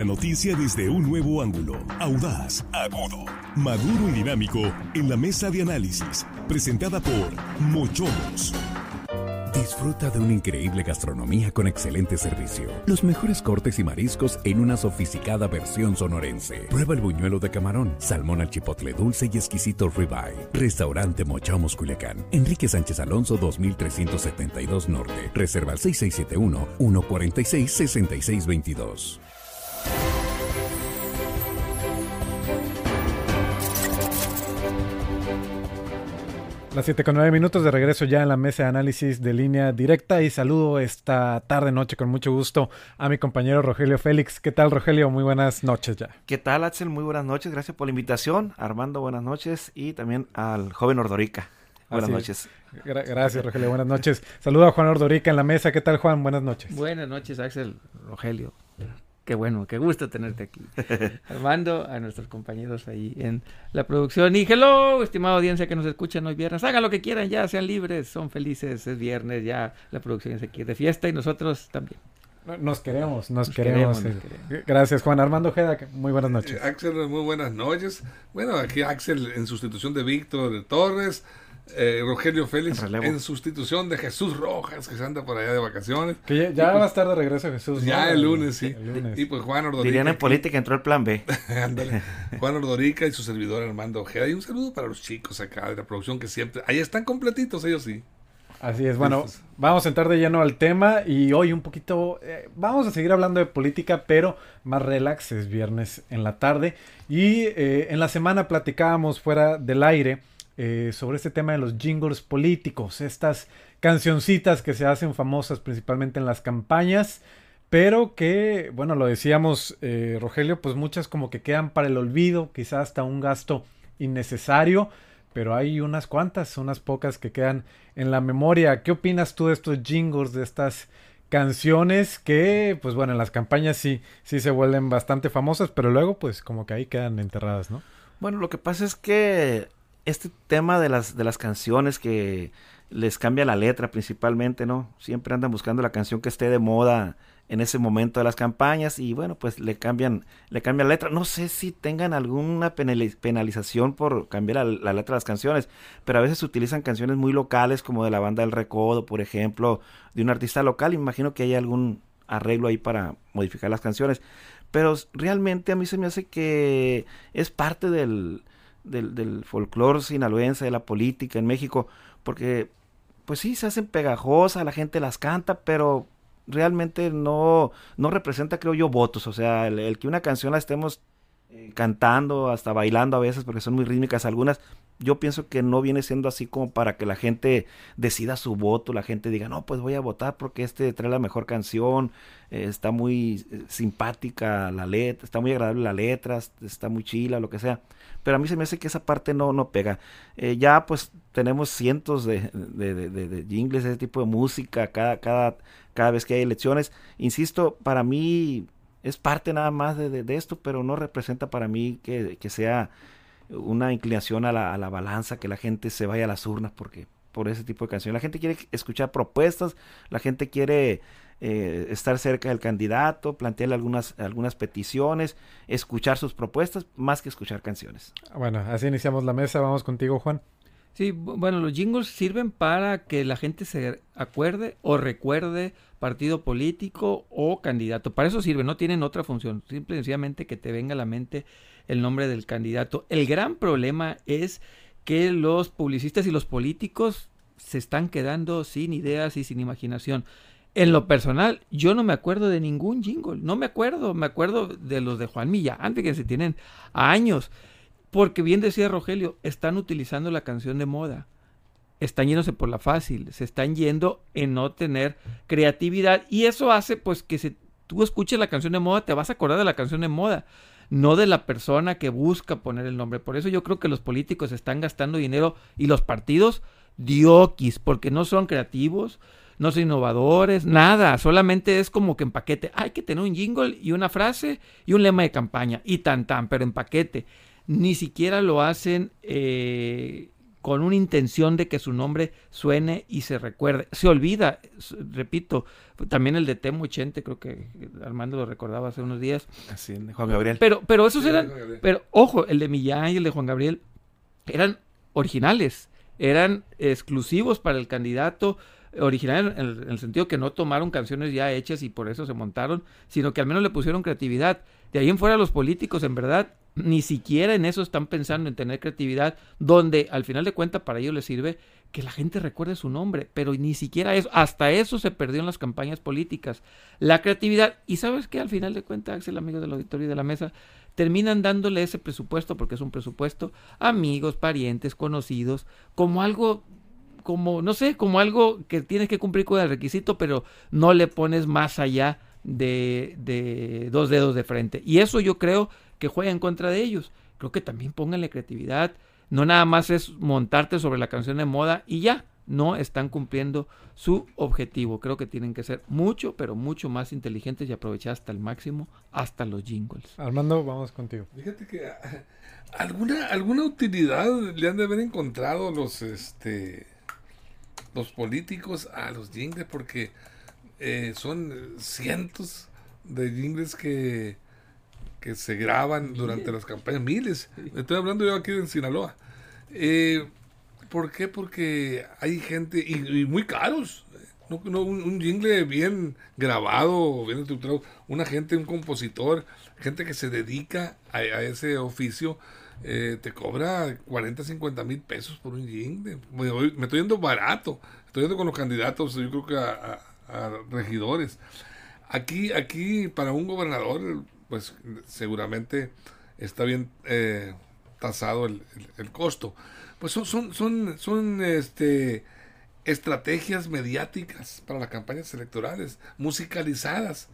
La noticia desde un nuevo ángulo, audaz, agudo, maduro y dinámico en la mesa de análisis, presentada por Mochomos. Disfruta de una increíble gastronomía con excelente servicio. Los mejores cortes y mariscos en una sofisticada versión sonorense. Prueba el buñuelo de camarón, salmón al chipotle dulce y exquisito ribeye. Restaurante Mochomos Culiacán. Enrique Sánchez Alonso 2372 Norte. Reserva al 6671 146 6622. Las 7 con 9 minutos de regreso ya en la mesa de análisis de línea directa y saludo esta tarde noche con mucho gusto a mi compañero Rogelio Félix. ¿Qué tal Rogelio? Muy buenas noches ya. ¿Qué tal Axel? Muy buenas noches, gracias por la invitación. Armando, buenas noches y también al joven Ordorica. Buenas noches. gracias Rogelio, buenas noches. Saludo a Juan Ordorica en la mesa. ¿Qué tal Juan? Buenas noches. Buenas noches Axel, Rogelio. Qué bueno, qué gusto tenerte aquí. Armando, a nuestros compañeros ahí en la producción. Y hello, estimada audiencia que nos escuchan hoy viernes. Hagan lo que quieran, ya sean libres, son felices, es viernes, ya la producción se quiere de fiesta y nosotros también. Nos queremos, nos, queremos. Gracias, Juan Armando Jeda. Muy buenas noches. Eh, Axel, muy buenas noches. Bueno, aquí Axel en sustitución de Víctor Torres. Eh, Rogelio Félix en, sustitución de Jesús Rojas, que se anda por allá de vacaciones. Que ya, va a estar de regreso Jesús. Ya el lunes, sí. Y pues Juan Ordorica. Dirían en política entró el plan B. Juan Ordorica y su servidor Armando Ojeda. Y un saludo para los chicos acá de la producción que siempre. Ahí están completitos, ellos sí. Así es, bueno, vamos a entrar de lleno al tema y hoy un poquito, eh, vamos a seguir hablando de política, pero más relax, es viernes en la tarde y eh, en la semana platicábamos fuera del aire eh, sobre este tema de los jingles políticos, estas cancioncitas que se hacen famosas principalmente en las campañas, pero que, bueno, lo decíamos eh, Rogelio, pues muchas como que quedan para el olvido, quizás hasta un gasto innecesario, pero hay unas cuantas, unas pocas que quedan en la memoria. ¿Qué opinas tú de estos jingles, de estas canciones que, pues bueno, en las campañas sí, sí se vuelven bastante famosas, pero luego pues como que ahí quedan enterradas, ¿no? Bueno, lo que pasa es que este tema de las, de las canciones que les cambia la letra principalmente, ¿no? Siempre andan buscando la canción que esté de moda en ese momento de las campañas y bueno, pues le cambian, le cambian la letra. No sé si tengan alguna penalización por cambiar la, letra de las canciones, pero a veces utilizan canciones muy locales como de la banda del Recodo, por ejemplo, de un artista local. Imagino que hay algún arreglo ahí para modificar las canciones. Pero realmente a mí se me hace que es parte del, del, del folclore sinaloense, de la política en México, porque pues sí, se hacen pegajosas, la gente las canta, pero realmente no, no representa, creo yo, votos. O sea, el, que una canción la estemos eh, cantando, hasta bailando a veces, porque son muy rítmicas algunas, yo pienso que no viene siendo así como para que la gente decida su voto, la gente diga, no, pues voy a votar porque este trae la mejor canción, eh, está muy eh, simpática la letra, está muy agradable la letra, está muy chila, lo que sea. Pero a mí se me hace que esa parte no, no pega. Ya pues tenemos cientos de, de, de, de, jingles, ese tipo de música, cada, cada, cada vez que hay elecciones. Insisto, para mí es parte nada más de, esto, pero no representa para mí que, que sea una inclinación a la, a la, balanza, que la gente se vaya a las urnas porque por ese tipo de canciones. La gente quiere escuchar propuestas, la gente quiere eh, estar cerca del candidato, plantearle algunas, algunas peticiones, escuchar sus propuestas, más que escuchar canciones. Bueno, así iniciamos la mesa. Vamos contigo, Juan. Sí, bueno, los jingles sirven para que la gente se acuerde o recuerde partido político o candidato. Para eso sirve, no tienen otra función. Simple y sencillamente que te venga a la mente el nombre del candidato. El gran problema es que los publicistas y los políticos se están quedando sin ideas y sin imaginación. En lo personal, yo no me acuerdo de ningún jingle, no me acuerdo, me acuerdo de los de Juan Millán, que se tienen años, porque bien decía Rogelio, están utilizando la canción de moda, están yéndose por la fácil, se están yendo en no tener creatividad y eso hace pues que si tú escuches la canción de moda, te vas a acordar de la canción de moda no de la persona que busca poner el nombre. Por eso yo creo que los políticos están gastando dinero y los partidos dioquis, porque no son creativos, no son innovadores, nada, solamente es como que en paquete. Hay que tener un jingle y una frase y un lema de campaña y tan tan, pero en paquete. Ni siquiera lo hacen eh, con una intención de que su nombre suene y se recuerde. Se olvida, repito, también el de Temo 80, creo que Armando lo recordaba hace unos días. Así, de Juan Gabriel. Pero, pero esos eran, pero ojo, el de Millán y el de Juan Gabriel eran originales, eran exclusivos para el candidato, original en el, sentido que no tomaron canciones ya hechas y por eso se montaron, sino que al menos le pusieron creatividad. De ahí en fuera los políticos, en verdad, ni siquiera en eso están pensando en tener creatividad, donde al final de cuentas para ellos les sirve que la gente recuerde su nombre, pero ni siquiera eso, hasta eso se perdió en las campañas políticas. La creatividad, y sabes que al final de cuentas, Axel, amigo del auditorio y de la mesa, terminan dándole ese presupuesto, porque es un presupuesto, amigos, parientes, conocidos, como algo como, no sé, como algo que tienes que cumplir con el requisito, pero no le pones más allá de, de dos dedos de frente. Y eso yo creo que juega en contra de ellos. Creo que también pónganle creatividad. No nada más es montarte sobre la canción de moda y ya. No están cumpliendo su objetivo. Creo que tienen que ser mucho, pero mucho más inteligentes y aprovechar hasta el máximo, hasta los jingles. Armando, vamos contigo. Fíjate que ah, alguna, alguna utilidad le han de haber encontrado los, este, los políticos a los jingles porque eh, son cientos de jingles que, que se graban durante las campañas, miles. Estoy hablando yo aquí en Sinaloa. Eh, ¿Por qué? Porque hay gente, y, muy caros, un, jingle bien grabado, bien estructurado, una gente, un compositor, gente que se dedica a, ese oficio, eh, te cobra 40, 50 mil pesos por un jingle. Me, estoy yendo barato, estoy yendo con los candidatos, yo creo que a, regidores. Aquí, aquí para un gobernador, pues seguramente está bien eh, tasado el, costo. Pues son, son, son, son este, estrategias mediáticas para las campañas electorales, musicalizadas,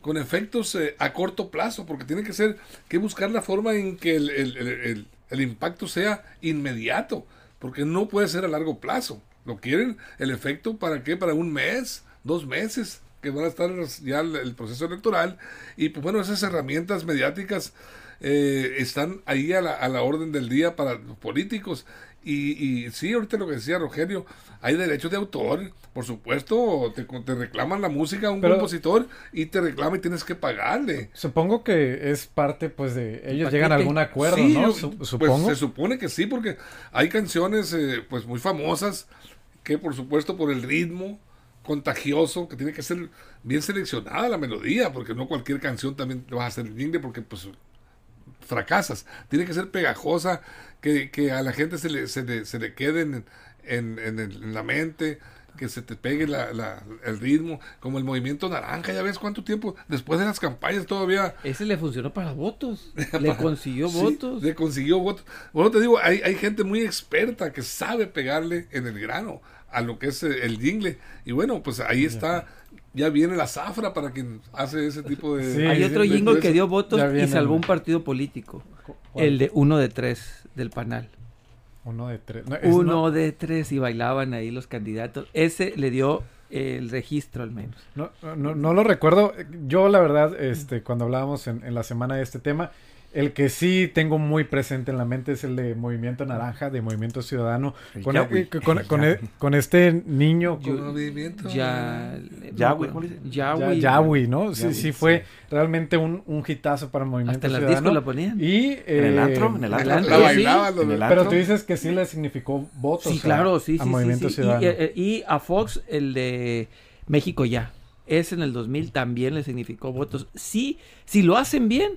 con efectos eh, a corto plazo, porque tiene que ser, que buscar la forma en que el, el, el impacto sea inmediato, porque no puede ser a largo plazo. Lo quieren el efecto para qué? Para un mes, dos meses que van a estar ya el, proceso electoral y pues bueno, esas herramientas mediáticas eh, están ahí a la, a la, orden del día para los políticos y, y sí, ahorita lo que decía Rogelio, hay derechos de autor, por supuesto, te, te reclaman la música a un compositor y te reclama y tienes que pagarle. Supongo que es parte, pues, de ellos llegan a algún acuerdo, ¿no? Pues, supongo. se supone que sí, porque hay canciones, eh, pues, muy famosas que, por supuesto, por el ritmo, contagioso, que tiene que ser bien seleccionada la melodía, porque no cualquier canción también te vas a hacer jingle porque pues fracasas. Tiene que ser pegajosa, que, que a la gente se le, se le, se le quede en, en, en, la mente, que se te pegue la, la, el ritmo, como el movimiento naranja, ya ves cuánto tiempo después de las campañas todavía. Ese le funcionó para votos, le consiguió votos. Le consiguió votos. Bueno, te digo, hay, hay gente muy experta que sabe pegarle en el grano a lo que es el jingle. Y bueno, pues ahí está, ya viene la zafra para quien hace ese tipo de... Hay otro jingle que dio votos y salvó un partido político. El de uno de tres del panal. Uno de tres. uno de tres y bailaban ahí los candidatos. Ese le dio el registro al menos. No, no, no lo recuerdo. Yo la verdad, este, cuando hablábamos en, en la semana de este tema, el que sí tengo muy presente en la mente es el de Movimiento Naranja, de Movimiento Ciudadano, con, e, e, con, este niño. Ya, Yawi, ¿no? Sí, sí, fue realmente un, un hitazo para Movimiento Hasta Ciudadano. lo ponían. Y, en el antro, en el antro. Pero tú dices que sí le significó votos sí, claro, sí, a Movimiento Ciudadano. Y, y a Fox, el de México Ya. Ese en el 2000 también le significó votos. Sí, si lo hacen bien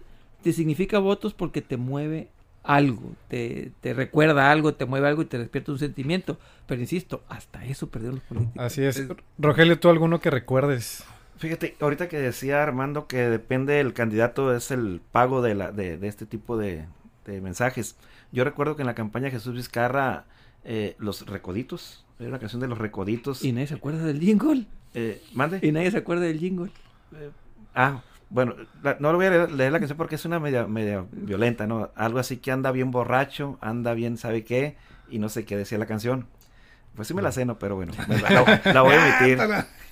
te significa votos porque te mueve algo, te, te, recuerda algo, te mueve algo y te despierta un sentimiento. Pero insisto, hasta eso perdieron los políticos. Así es. Rogelio, ¿tú alguno que recuerdes? Fíjate, ahorita que decía Armando que depende del candidato, es el pago de, la, de, de este tipo de, de, mensajes. Yo recuerdo que en la campaña Jesús Vizcarra, eh, los recoditos, era una canción de los recoditos. ¿Y nadie se acuerda del jingle? Eh, ¿Mande? ¿Y nadie se acuerda del jingle? Eh, ah, bueno, no lo voy a leer, la canción porque es una media, media violenta, ¿no? Algo así que anda bien borracho, anda bien sabe qué, y no sé qué decía la canción. Pues sí me la sé, ¿no? Pero bueno, la, voy a emitir.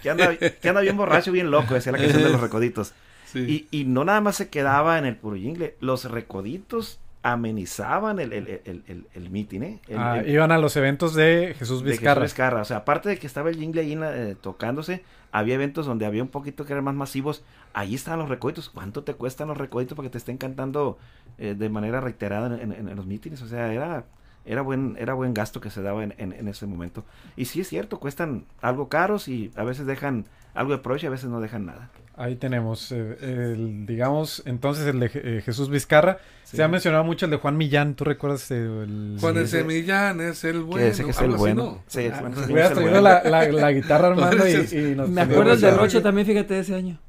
que, anda, que anda bien borracho, bien loco, decía la canción de los recoditos. Y, y no nada más se quedaba en el puro jingle, los recoditos amenizaban el, el, el, el, el meeting, ¿eh? El- Ah, iban a los eventos de Jesús de Jesús Vizcarra. Vizcarra. O sea, aparte de que estaba el jingle ahí en la- eh, tocándose, había eventos donde había un poquito que eran más masivos. Ahí estaban los recoditos. ¿Cuánto te cuestan los recoditos para que te estén cantando eh, de manera reiterada en, en- en los mítines? O sea, era, era, buen, era buen gasto que se daba en, en- en ese momento. Y sí es cierto, cuestan algo caros y a veces dejan algo de provecho y a veces no dejan nada. Ahí tenemos, eh, el, digamos, entonces el de eh, Jesús Vizcarra. Sí. Se ha mencionado mucho el de Juan Millán. ¿Tú recuerdas el... Juan ese- Semillán es el Que bueno. ese que es el bueno. ¿no? Sí, Ah, Semillán hubieras es el traído bueno. la, la- la guitarra, Armando, y, nos Me acuerdo el de Rocha también, fíjate, de ese año.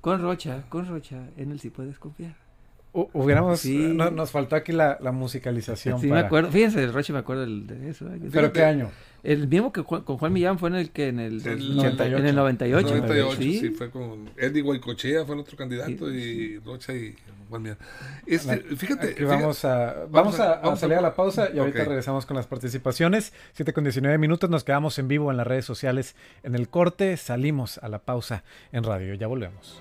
Con Rocha, con Rocha, en él sí puedes confiar. Hu- Hubiéramos, Sí. no- nos faltó aquí la, la musicalización. Sí, me para- acuerdo. Fíjense, el Rocha me acuerdo del- de eso. ¿eh? ¿Pero qué año? El mismo que Juan- con Juan Millán fue en el que en el, El 98, en el 98. 98, sí. sí. fue con Eddie Guaycochea, fue el otro candidato, y Rocha y Juan Millán. Este, fíjate, fíjate- vamos a, vamos a, a vamos a- salir a la pausa y ahorita regresamos con las participaciones. 7 con 19 minutos, nos quedamos en vivo en las redes sociales. En el corte salimos a la pausa en radio. Ya volvemos.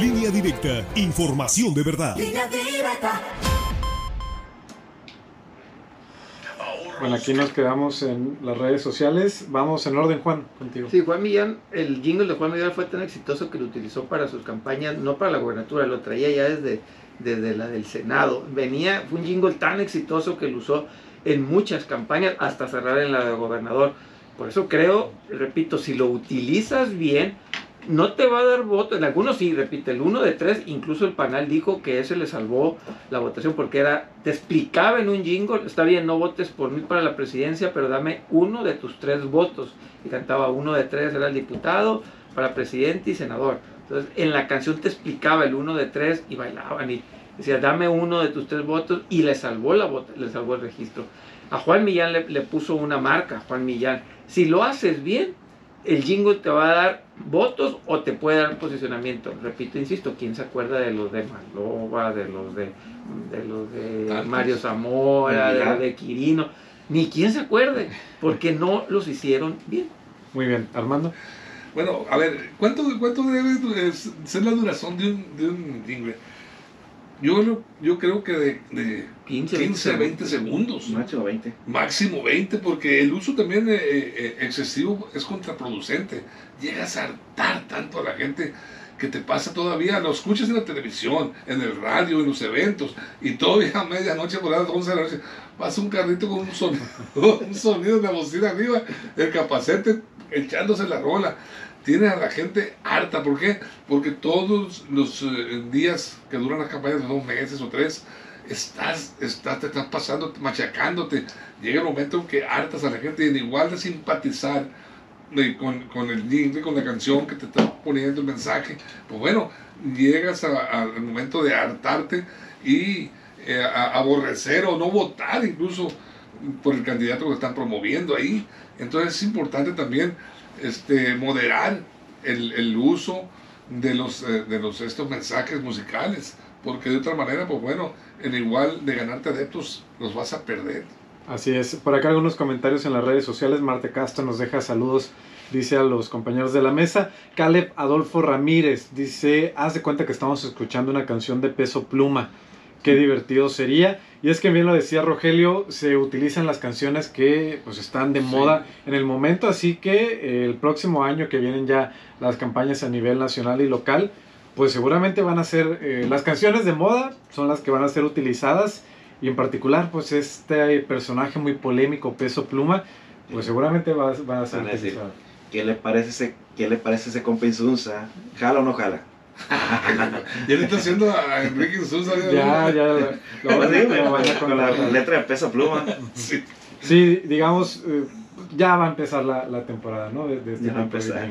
Línea directa, información de verdad. Bueno, aquí nos quedamos en las redes sociales. Vamos en orden, Juan, contigo. Sí, Juan Millán, el jingle de Juan Millán fue tan exitoso que lo utilizó para sus campañas, no para la gobernatura, lo traía ya desde, desde la del Senado. Venía, fue un jingle tan exitoso que lo usó en muchas campañas hasta cerrar en la de gobernador. Por eso creo, repito, si lo utilizas bien, no te va a dar voto. En algunos sí, repite, el uno de tres, incluso el panel dijo que ese le salvó la votación porque era, te explicaba en un jingle, está bien, no votes por mí para la presidencia, pero dame uno de tus tres votos. Y cantaba uno de tres, era el diputado, para presidente y senador. Entonces, en la canción te explicaba el uno de tres y bailaban y decía, dame uno de tus tres votos y le salvó la vota, le salvó el registro. A Juan Millán le, le puso una marca, Juan Millán. Si lo haces bien, el jingle te va a dar votos o te puede dar posicionamiento. Repito, insisto, ¿quién se acuerda de los de Maloba, de los de, de los de Tantos. Mario Zamora, de los de Quirino? Ni quien se acuerde, porque no los hicieron bien. Muy bien, Armando. Bueno, a ver, ¿cuánto, cuánto debe ser la duración de un, de un jingle? Yo, lo- yo creo que de, de 15, 15 a 20 segundos. Máximo 20. Máximo 20, porque el uso también eh, eh, excesivo es contraproducente. Llegas a hartar tanto a la gente que te pasa todavía, lo escuchas en la televisión, en el radio, en los eventos, y todavía a medianoche por las 11 de la noche pasa un carrito con un sonido, un sonido de la bocina arriba, el capacete echándose la rola. Tiene a la gente harta, ¿por qué? Porque todos los eh, días que duran las campañas, dos meses o tres, estás, estás, te estás pasando, machacándote. Llega el momento en que hartas a la gente y igual de simpatizar de- con, con el jingle, con la canción que te está poniendo el mensaje, pues bueno, llegas al momento de hartarte y eh, aborrecer o no votar incluso por el candidato que están promoviendo ahí. Entonces es importante también este, moderar el, el uso de los, eh, de los estos mensajes musicales, porque de otra manera, pues bueno, en igual de ganarte adeptos, los vas a perder. Así es. Por acá algunos comentarios en las redes sociales. Marte Castro nos deja saludos, dice a los compañeros de la mesa. Caleb Adolfo Ramírez dice, haz de cuenta que estamos escuchando una canción de peso pluma. Qué divertido sería. Y es que bien lo decía Rogelio, se utilizan las canciones que pues están de Sí. moda en el momento, así que eh, el próximo año que vienen ya las campañas a nivel nacional y local, pues seguramente van a ser eh, las canciones de moda, son las que van a ser utilizadas y en particular, pues este personaje muy polémico, Peso Pluma, pues seguramente va, va a ser utilizado. ¿Qué le parece ese, qué le parece ese compa Insunza? ¿Jala o no jala? Ya le está haciendo a Enrique Sousa. Ya, ya. lo- lo a- a con la letra de peso pluma. Sí. Sí, digamos, eh, ya va a empezar la, la temporada, ¿no? De, de este Ya va a empezar.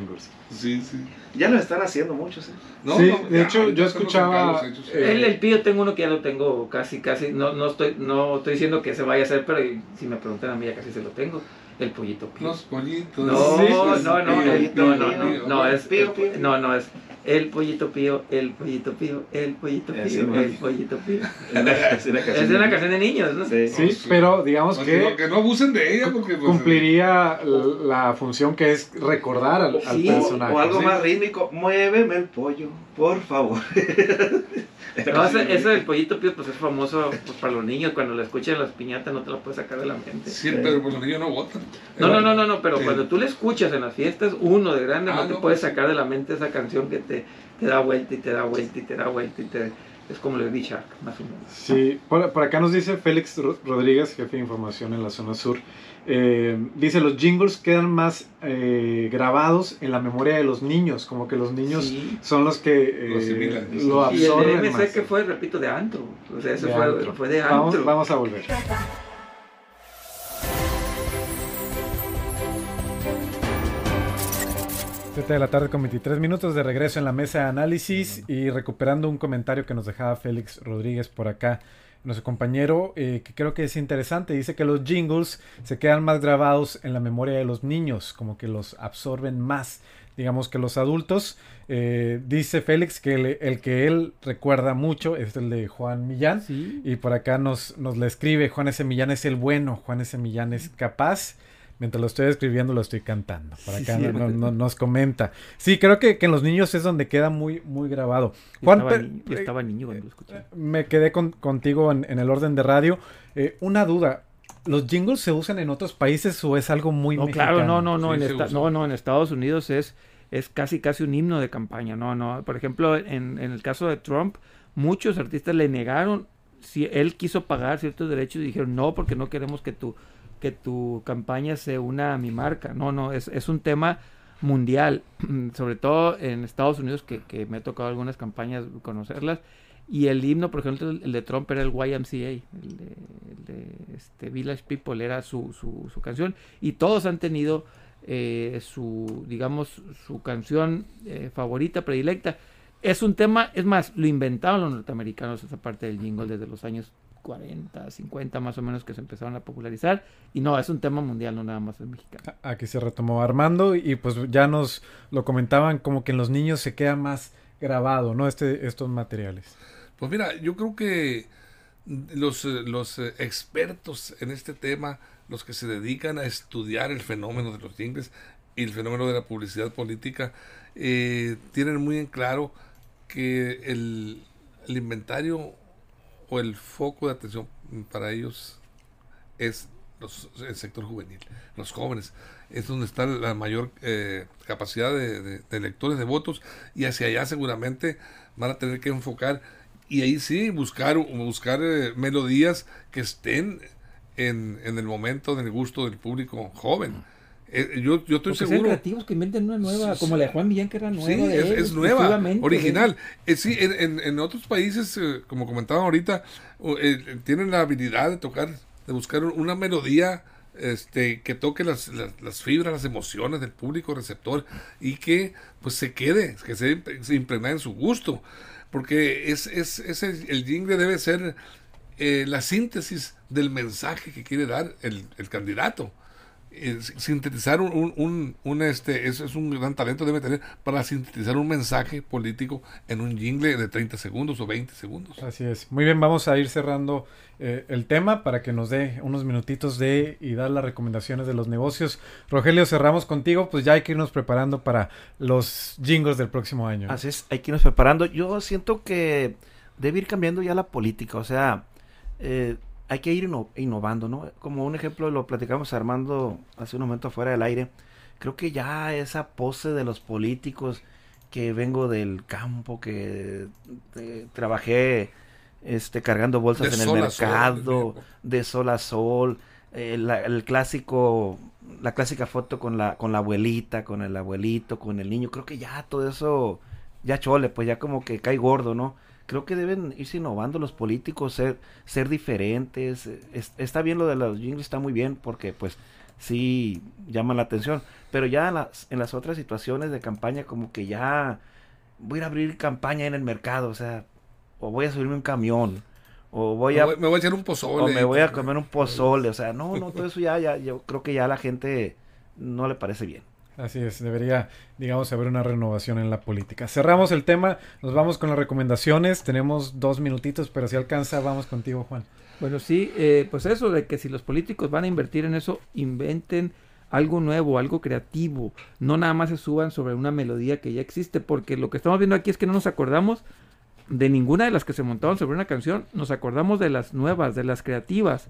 Sí, sí. Ya lo están haciendo muchos, ¿eh? No, Sí, no, de ya, hecho, yo escuchaba, eh, El, el pío tengo uno que ya lo tengo casi, casi, no, no, estoy, no estoy diciendo que se vaya a hacer, pero si me preguntan a mí ya casi se lo tengo, el pollito pío. Los pollitos. No, Sí, no, pues, no, pío, el- pío, no, no, pío, no, no, es, no, no, es el pollito pío, el pollito pío, el pollito pío, sí, el pollito pío. Es una, es una canción. Es una canción de niños, ¿no? Sí. Sí, pero digamos Pues, que no, que no abusen de ella porque pues, cumpliría la función que es recordar al, al Sí, personaje. O algo ¿sí? más rítmico, muéveme el pollo, por favor. No, eso, eso del pollito pío pues es famoso pues, para los niños. Cuando lo escuchan en las piñatas no te lo puedes sacar de la mente. Sí, pero pues los niños no votan. No, no, no, no, no, pero Sí. cuando tú le escuchas en las fiestas, uno de grande Ah, no te no, puedes sacar de la mente esa canción que te, te da vuelta y te da vuelta y te da vuelta y te... Es como el Baby Shark, más o menos. Sí, por, por acá nos dice Félix Ro- Rodríguez, jefe de información en la zona sur. eh, dice, los jingles quedan más eh, grabados en la memoria de los niños, como que los niños Sí. son los que eh, Lo asimilan. lo Y el absorben de más. MC que fue, repito, de antro. O sea, eso fue, fue de Vamos, antro. vamos a volver. Siete de la tarde con 23 minutos de regreso en la mesa de análisis y recuperando un comentario que nos dejaba Félix Rodríguez por acá, nuestro compañero, eh, que creo que es interesante. Dice que los jingles se quedan más grabados en la memoria de los niños, como que los absorben más, digamos que los adultos. Eh, dice Félix que el, el que él recuerda mucho es el de Juan Millán. Sí. Y por acá nos, nos le escribe, Juan S. Millán es el bueno, Juan S. Millán es capaz. Mientras lo estoy escribiendo lo estoy cantando. Por Sí, acá sí. no- no- nos comenta. Sí, creo que, que en los niños es donde queda muy, muy grabado. Yo Juan, estaba, niño, yo estaba niño cuando lo escuché. me quedé con- contigo en, en el orden de radio. Eh, una duda. ¿Los jingles se usan en otros países o es algo muy No, mexicano? claro, no, no, no, Sí, en esta- no, no, en Estados Unidos es, es casi, casi un himno de campaña, no, no, por ejemplo, en, en el caso de Trump, muchos artistas le negaron, si él quiso pagar ciertos derechos y dijeron, no, porque no queremos que tu, que tu campaña se una a mi marca, no, no, es, es un tema mundial, sobre todo en Estados Unidos, que, que me ha tocado algunas campañas conocerlas, y el himno, por ejemplo, el, de Trump era el YMCA, el de, el de, este, Village People era su, su, su canción, y todos han tenido eh, su, digamos, su canción eh, favorita, predilecta. Es un tema, es más, lo inventaron los norteamericanos esa parte del jingle desde los años 40, 50 más o menos que se empezaron a popularizar. Y no, es un tema mundial, no nada más es mexicano. Aquí se retomó Armando y pues ya nos lo comentaban como que en los niños se queda más grabado, ¿no? Este, estos materiales. Pues mira, yo creo que los, eh, los eh, expertos en este tema, los que se dedican a estudiar el fenómeno de los jingles y el fenómeno de la publicidad política, eh, tienen muy en claro que el, el inventario o el foco de atención para ellos es los- el sector juvenil, los jóvenes. Es donde está la mayor eh, capacidad de, de- de electores, de votos, y hacia allá seguramente van a tener que enfocar y ahí sí buscar, buscar eh, melodías que estén en, en el momento, en el gusto del público joven. Eh, yo, yo estoy Porque sean seguro. creativos que inventen una nueva, Sí, como la de Juan Millán, que era nueva. Sí, de es, él, es nueva, original. Eh, sí, en, otros países, eh, como comentaban ahorita, eh, tienen la habilidad de tocar, de buscar una melodía este, que toque las, las, las fibras, las emociones del público receptor y que pues se quede, que se, se impregna en su gusto. Porque es, es, es el, el jingle debe ser eh, la síntesis del mensaje que quiere dar el, el candidato. Eh, sintetizar un, un, un- un, este eso es un gran talento debe tener para sintetizar un mensaje político en un jingle de 30 segundos o 20 segundos Así es. Muy bien, vamos a ir cerrando eh, el tema para que nos dé unos minutitos de y dar las recomendaciones de los negocios. Rogelio, cerramos contigo, pues ya hay que irnos preparando para los jingles del próximo año. Así es, hay que irnos preparando. Yo siento que debe ir cambiando ya la política, o sea, eh, hay que ir inno- innovando, ¿no? Como un ejemplo lo platicamos Armando hace un momento fuera del aire. Creo que ya esa pose de los políticos que vengo del campo, que eh, trabajé este cargando bolsas De en el sol, mercado, de sol a sol, eh, la- el clásico, la clásica foto con la, con la abuelita, con el abuelito, con el niño, creo que ya todo eso, ya chole, pues ya como que cae gordo, ¿no? Creo que deben irse innovando los políticos, ser, ser diferentes. Es- está bien lo de los jingles, está muy bien, porque pues sí llama la atención. Pero ya en las, en las otras situaciones de campaña, como que ya voy a ir a abrir campaña en el mercado, o sea, o voy a subirme un camión, o voy me, a voy, me voy a echar un pozole o me voy a comer un pozole, o sea, no, no, todo eso ya, ya, yo creo que ya a la gente no le parece bien. Así es, debería, digamos, haber una renovación en la política. Cerramos el tema, nos vamos con las recomendaciones. Tenemos dos minutitos, pero si alcanza, vamos contigo, Juan. Bueno, sí, eh, pues eso de que si los políticos van a invertir en eso, inventen algo nuevo, algo creativo. No nada más se suban sobre una melodía que ya existe, porque lo que estamos viendo aquí es que no nos acordamos de ninguna de las que se montaron sobre una canción, nos acordamos de las nuevas, de las creativas.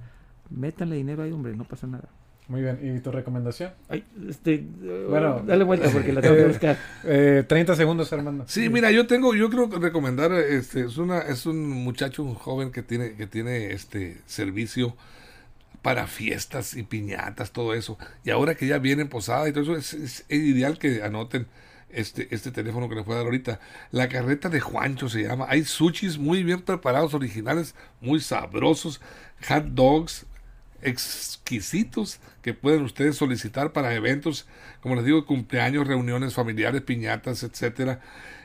Métanle dinero ahí, hombre, no pasa nada. Muy bien, ¿y tu recomendación? Ay, este, bueno, dale vuelta porque la tengo que buscar. Eh, 30 segundos, Armando. Sí, mira, yo tengo, yo creo que recomendar, este, es una, es un muchacho, un joven que tiene, que tiene este servicio para fiestas y piñatas, todo eso. Y ahora que ya vienen posadas y todo eso, es, es, es ideal que anoten este, este teléfono que les voy a dar ahorita. La carreta de Juancho se llama. Hay sushis muy bien preparados, originales, muy sabrosos. Hot dogs exquisitos que pueden ustedes solicitar para eventos, como les digo, cumpleaños, reuniones familiares, piñatas, etcétera.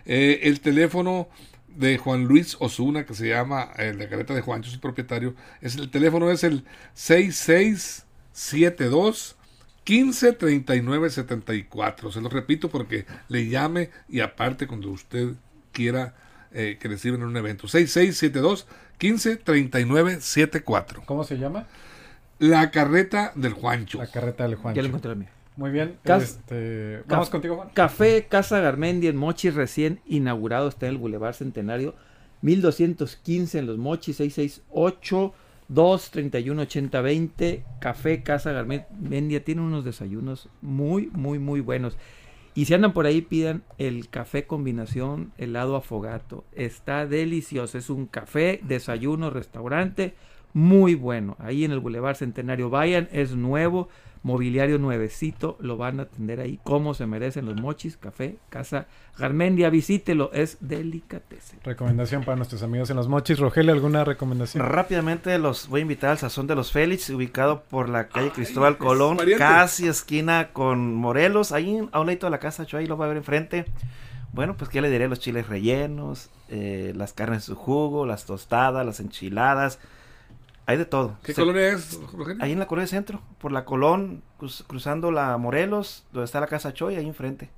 Eh, el teléfono de Juan Luis Osuna, que se llama eh, la carreta de Juancho, su propietario, es el teléfono es el 6672 153974. Se lo repito porque le llame y aparte cuando usted quiera eh, que le sirvan en un evento. 6672 153974. ¿Cómo se llama? La carreta del Juancho. La carreta del Juancho. Ya lo encontré mío. Muy bien. Cas- este, vamos contigo, Juan. Café Casa Garmendi en Mochis recién inaugurado, está en el Boulevard Centenario, 1215 en Los Mochis, 668 231 8020. Café Casa Garmendia tiene unos desayunos muy, muy, muy buenos. Y si andan por ahí, pidan el café combinación helado afogato. Está delicioso. Es un café, desayuno, restaurante muy bueno. Ahí en el Boulevard Centenario. Vayan, es nuevo, mobiliario nuevecito. Lo van a atender ahí como se merecen los mochis, café, casa Garmendia. Visítelo, es delicatessen. Recomendación para nuestros amigos en los mochis. Rogelio, ¿alguna recomendación? Rápidamente los voy a invitar al Sazón de los Félix, ubicado por la calle Cristóbal Colón, casi esquina con Morelos, ahí a un ladito de la casa, yo ahí lo va a ver enfrente. Bueno, pues qué le diré, los chiles rellenos, eh, las carnes en su jugo, las tostadas, las enchiladas, hay de todo. ¿Qué Se- colonia es, Rogelio? Ahí en la Colonia Centro, por la Colón, cruz- cruzando la Morelos, donde está la casa Choy, ahí enfrente.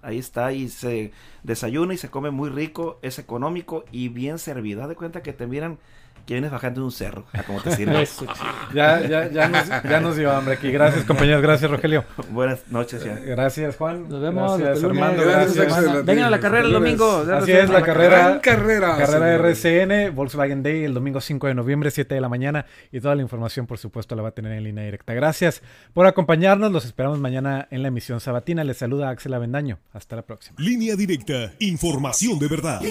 Ahí está y se desayuna y se come muy rico, es económico y bien servido. Haz de cuenta que te miran que vienes bajando de un cerro, a cómo te sirve. Ya, ya, ya, nos, ya nos dio hambre aquí. Gracias, compañeros. Gracias, Rogelio. Buenas noches ya. Gracias, Juan. Nos vemos. Gracias. Armando. Gracias. Vengan a la carrera el domingo. Así es, la carrera. Gran carrera. RCN, Volkswagen Day, el domingo 5 de noviembre, 7 de la mañana. Y toda la información, por supuesto, la va a tener en línea directa. Gracias por acompañarnos. Los esperamos mañana en la emisión sabatina. Les saluda Axel Avendaño. Hasta la próxima. Línea directa, información de verdad.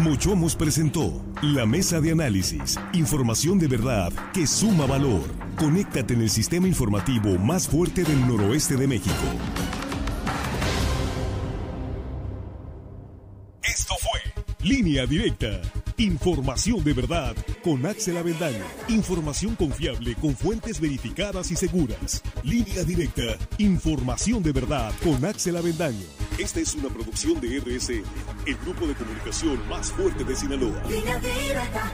Mochomos presentó la mesa de análisis, información de verdad que suma valor. Conéctate en el sistema informativo más fuerte del noroeste de México. Línea Directa, información de verdad con Axel Avendaño. Información confiable con fuentes verificadas y seguras. Línea Directa, información de verdad con Axel Avendaño. Esta es una producción de RSN, el grupo de comunicación más fuerte de Sinaloa. Línea directa.